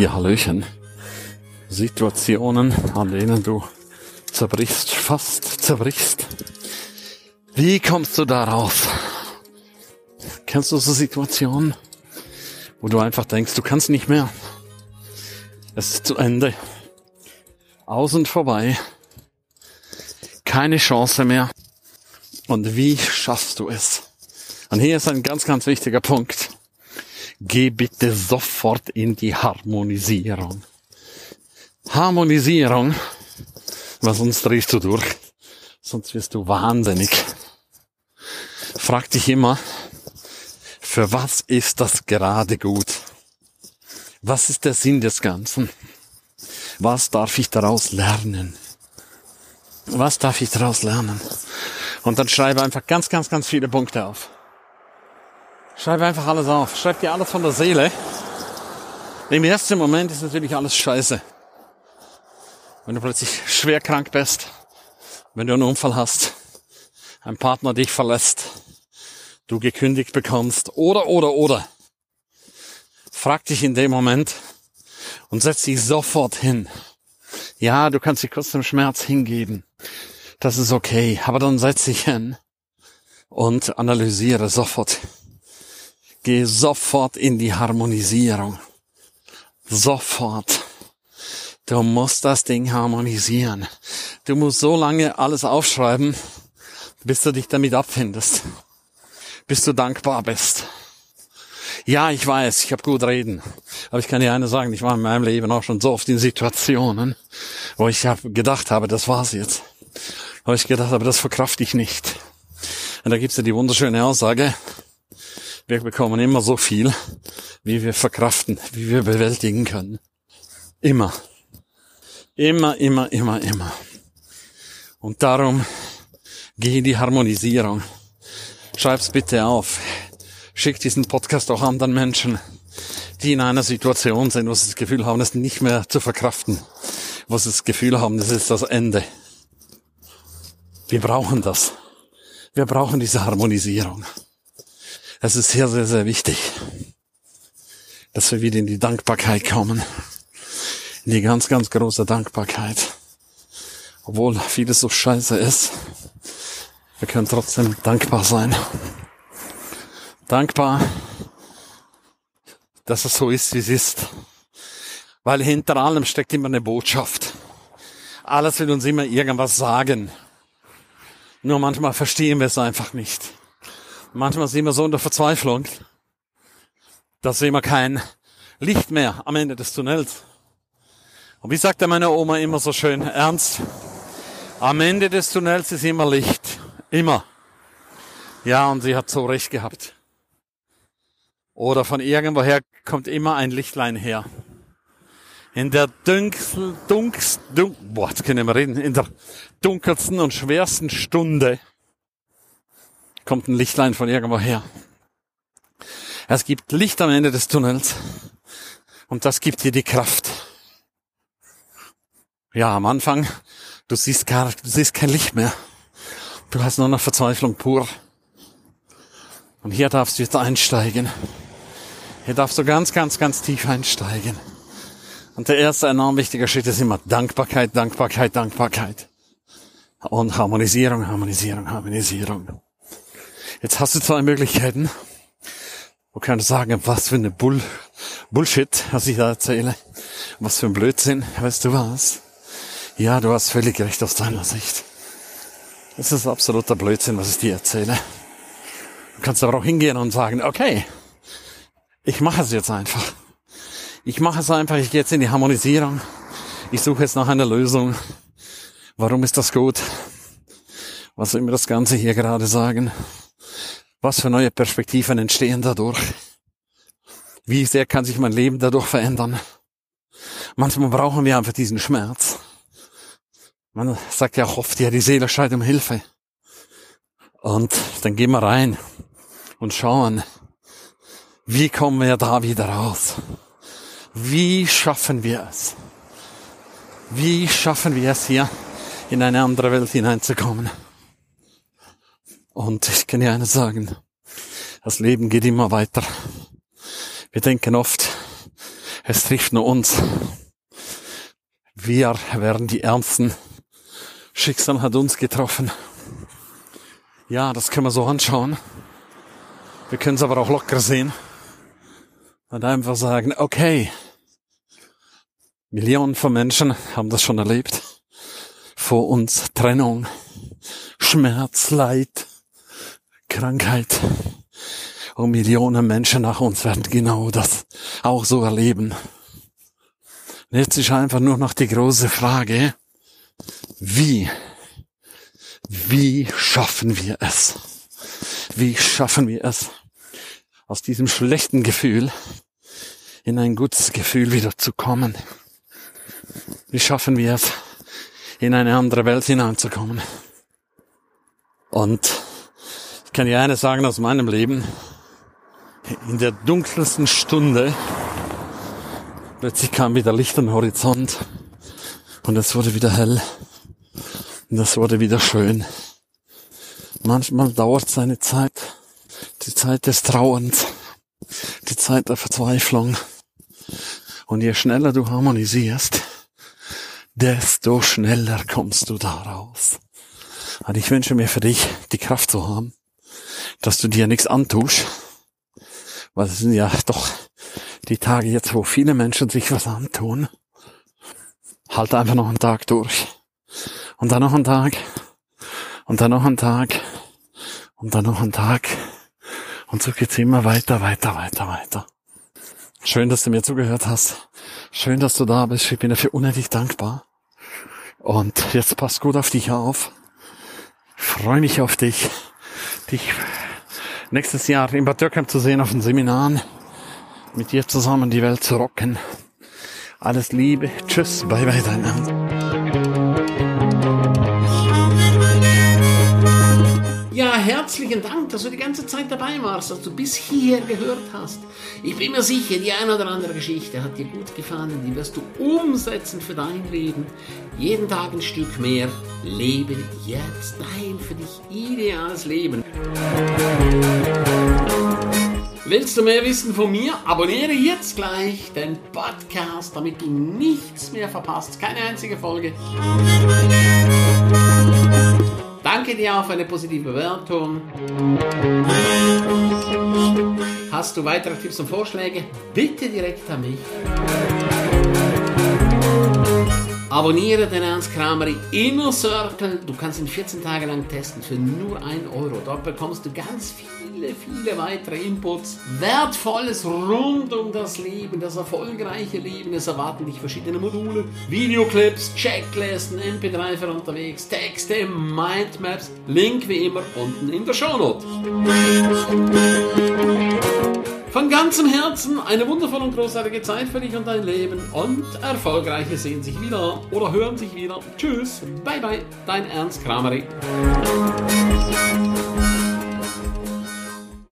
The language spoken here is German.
Ja, Hallöchen. Situationen, an denen du zerbrichst, fast zerbrichst. Wie kommst du da raus? Kennst du so Situationen, wo du einfach denkst, du kannst nicht mehr? Es ist zu Ende. Aus und vorbei. Keine Chance mehr. Und wie schaffst du es? Und hier ist ein ganz, ganz wichtiger Punkt. Geh bitte sofort in die Harmonisierung. Harmonisierung, weil sonst drehst du durch, sonst wirst du wahnsinnig. Frag dich immer, für was ist das gerade gut? Was ist der Sinn des Ganzen? Was darf ich daraus lernen? Was darf ich daraus lernen? Und dann schreibe einfach ganz, ganz, ganz viele Punkte auf. Schreib einfach alles auf. Schreib dir alles von der Seele. Im ersten Moment ist natürlich alles scheiße. Wenn du plötzlich schwer krank bist, wenn du einen Unfall hast, ein Partner dich verlässt, du gekündigt bekommst oder, oder, oder. Frag dich in dem Moment und setz dich sofort hin. Ja, du kannst dich kurz dem Schmerz hingeben. Das ist okay. Aber dann setz dich hin und analysiere sofort Geh sofort in die Harmonisierung. Sofort. Du musst das Ding harmonisieren. Du musst so lange alles aufschreiben, bis du dich damit abfindest. Bis du dankbar bist. Ja, ich weiß, ich habe gut reden. Aber ich kann dir eine sagen, ich war in meinem Leben auch schon so oft in Situationen, wo ich hab gedacht habe, das war's jetzt. Wo ich gedacht habe, das verkraft ich nicht. Und da gibt's ja die wunderschöne Aussage, wir bekommen immer so viel, wie wir verkraften, wie wir bewältigen können. Immer. Immer, immer, immer, immer. Und darum geh in die Harmonisierung. Schreib's bitte auf. Schick diesen Podcast auch anderen Menschen, die in einer Situation sind, wo sie das Gefühl haben, es nicht mehr zu verkraften. Wo sie das Gefühl haben, das ist das Ende. Wir brauchen das. Wir brauchen diese Harmonisierung. Es ist sehr, sehr, sehr wichtig, dass wir wieder in die Dankbarkeit kommen. In die ganz, ganz große Dankbarkeit. Obwohl vieles so scheiße ist, wir können trotzdem dankbar sein. Dankbar, dass es so ist, wie es ist. Weil hinter allem steckt immer eine Botschaft. Alles will uns immer irgendwas sagen. Nur manchmal verstehen wir es einfach nicht. Manchmal sind wir so in der Verzweiflung, dass sehen wir kein Licht mehr am Ende des Tunnels. Und wie sagte meine Oma immer so schön ernst, am Ende des Tunnels ist immer Licht. Immer. Ja, und sie hat so recht gehabt. Oder von irgendwoher kommt immer ein Lichtlein her. In der dunkel, dunkelsten, dun, boah, jetzt können wir reden, in der dunkelsten und schwersten Stunde kommt ein Lichtlein von irgendwo her. Es gibt Licht am Ende des Tunnels und das gibt dir die Kraft. Ja, am Anfang, du siehst gar, du siehst kein Licht mehr. Du hast nur noch Verzweiflung pur. Und hier darfst du jetzt einsteigen. Hier darfst du ganz, ganz, ganz tief einsteigen. Und der erste enorm wichtige Schritt ist immer Dankbarkeit, Dankbarkeit, Dankbarkeit. Und Harmonisierung, Harmonisierung, Harmonisierung. Jetzt hast du zwei Möglichkeiten. Du kannst sagen, was für eine Bull Bullshit, was ich da erzähle. Was für ein Blödsinn. Weißt du was? Ja, du hast völlig recht aus deiner Sicht. Es ist absoluter Blödsinn, was ich dir erzähle. Du kannst aber auch hingehen und sagen, okay, ich mache es jetzt einfach. Ich mache es einfach, ich gehe jetzt in die Harmonisierung. Ich suche jetzt nach einer Lösung. Warum ist das gut? Was mir das Ganze hier gerade sagen? Was für neue Perspektiven entstehen dadurch? Wie sehr kann sich mein Leben dadurch verändern? Manchmal brauchen wir einfach diesen Schmerz. Man sagt ja auch oft, ja, die Seele schreit um Hilfe. Und dann gehen wir rein und schauen, wie kommen wir da wieder raus? Wie schaffen wir es? Wie schaffen wir es hier in eine andere Welt hineinzukommen? Und ich kann dir eines sagen, das Leben geht immer weiter. Wir denken oft, Es trifft nur uns. Wir werden die Ernsten. Schicksal hat uns getroffen. Ja, das können wir so anschauen. Wir können es aber auch locker sehen. Und einfach sagen, okay, Millionen von Menschen haben das schon erlebt. Vor uns Trennung, Schmerz, Leid, Krankheit. Und Millionen Menschen nach uns werden genau das auch so erleben. Und jetzt ist einfach nur noch die große Frage, wie, wie schaffen wir es? Wie schaffen wir es, aus diesem schlechten Gefühl in ein gutes Gefühl wieder zu kommen? Wie schaffen wir es, in eine andere Welt hineinzukommen? Und ich kann dir eines sagen aus meinem Leben. In der dunkelsten Stunde plötzlich kam wieder Licht am Horizont und es wurde wieder hell und es wurde wieder schön. Manchmal dauert seine Zeit, die Zeit des Trauerns, die Zeit der Verzweiflung. Und je schneller du harmonisierst, desto schneller kommst du daraus. Und ich wünsche mir für dich die Kraft zu haben, dass du dir nichts antust, weil es sind ja doch die Tage jetzt, wo viele Menschen sich was antun. Halt einfach noch einen Tag durch. Und dann noch einen Tag. Und dann noch einen Tag. Und dann noch einen Tag. Und so geht's immer weiter, weiter, weiter, weiter. Schön, dass du mir zugehört hast. Schön, dass du da bist. Ich bin dafür unendlich dankbar. Und jetzt pass gut auf dich auf. freue mich auf dich, dich nächstes Jahr in Bad Dürkheim zu sehen auf den Seminaren, mit dir zusammen die Welt zu rocken. Alles Liebe, tschüss, bye bye, dein Ernst. Herzlichen Dank, dass du die ganze Zeit dabei warst, dass du bis hierher gehört hast. Ich bin mir sicher, die eine oder andere Geschichte hat dir gut gefallen, die wirst du umsetzen für dein Leben. Jeden Tag ein Stück mehr. Lebe jetzt dein für dich ideales Leben. Willst du mehr wissen von mir? Abonniere jetzt gleich den Podcast, damit du nichts mehr verpasst. Keine einzige Folge. Danke dir für eine positive Bewertung. Hast du weitere Tipps und Vorschläge? Bitte direkt an mich. Abonniere den Ernst Kramer Inner Circle. Du kannst ihn 14 Tage lang testen für nur 1 Euro. Dort bekommst du ganz viele, viele weitere Inputs. Wertvolles rund um das Leben, das erfolgreiche Leben. Es erwarten dich verschiedene Module, Videoclips, Checklisten, MP3 für unterwegs, Texte, Mindmaps. Link wie immer unten in der Shownote. Ganzem Herzen eine wundervolle und großartige Zeit für dich und dein Leben und Erfolgreiche sehen sich wieder oder hören sich wieder. Tschüss, bye bye, dein Ernst Kramery.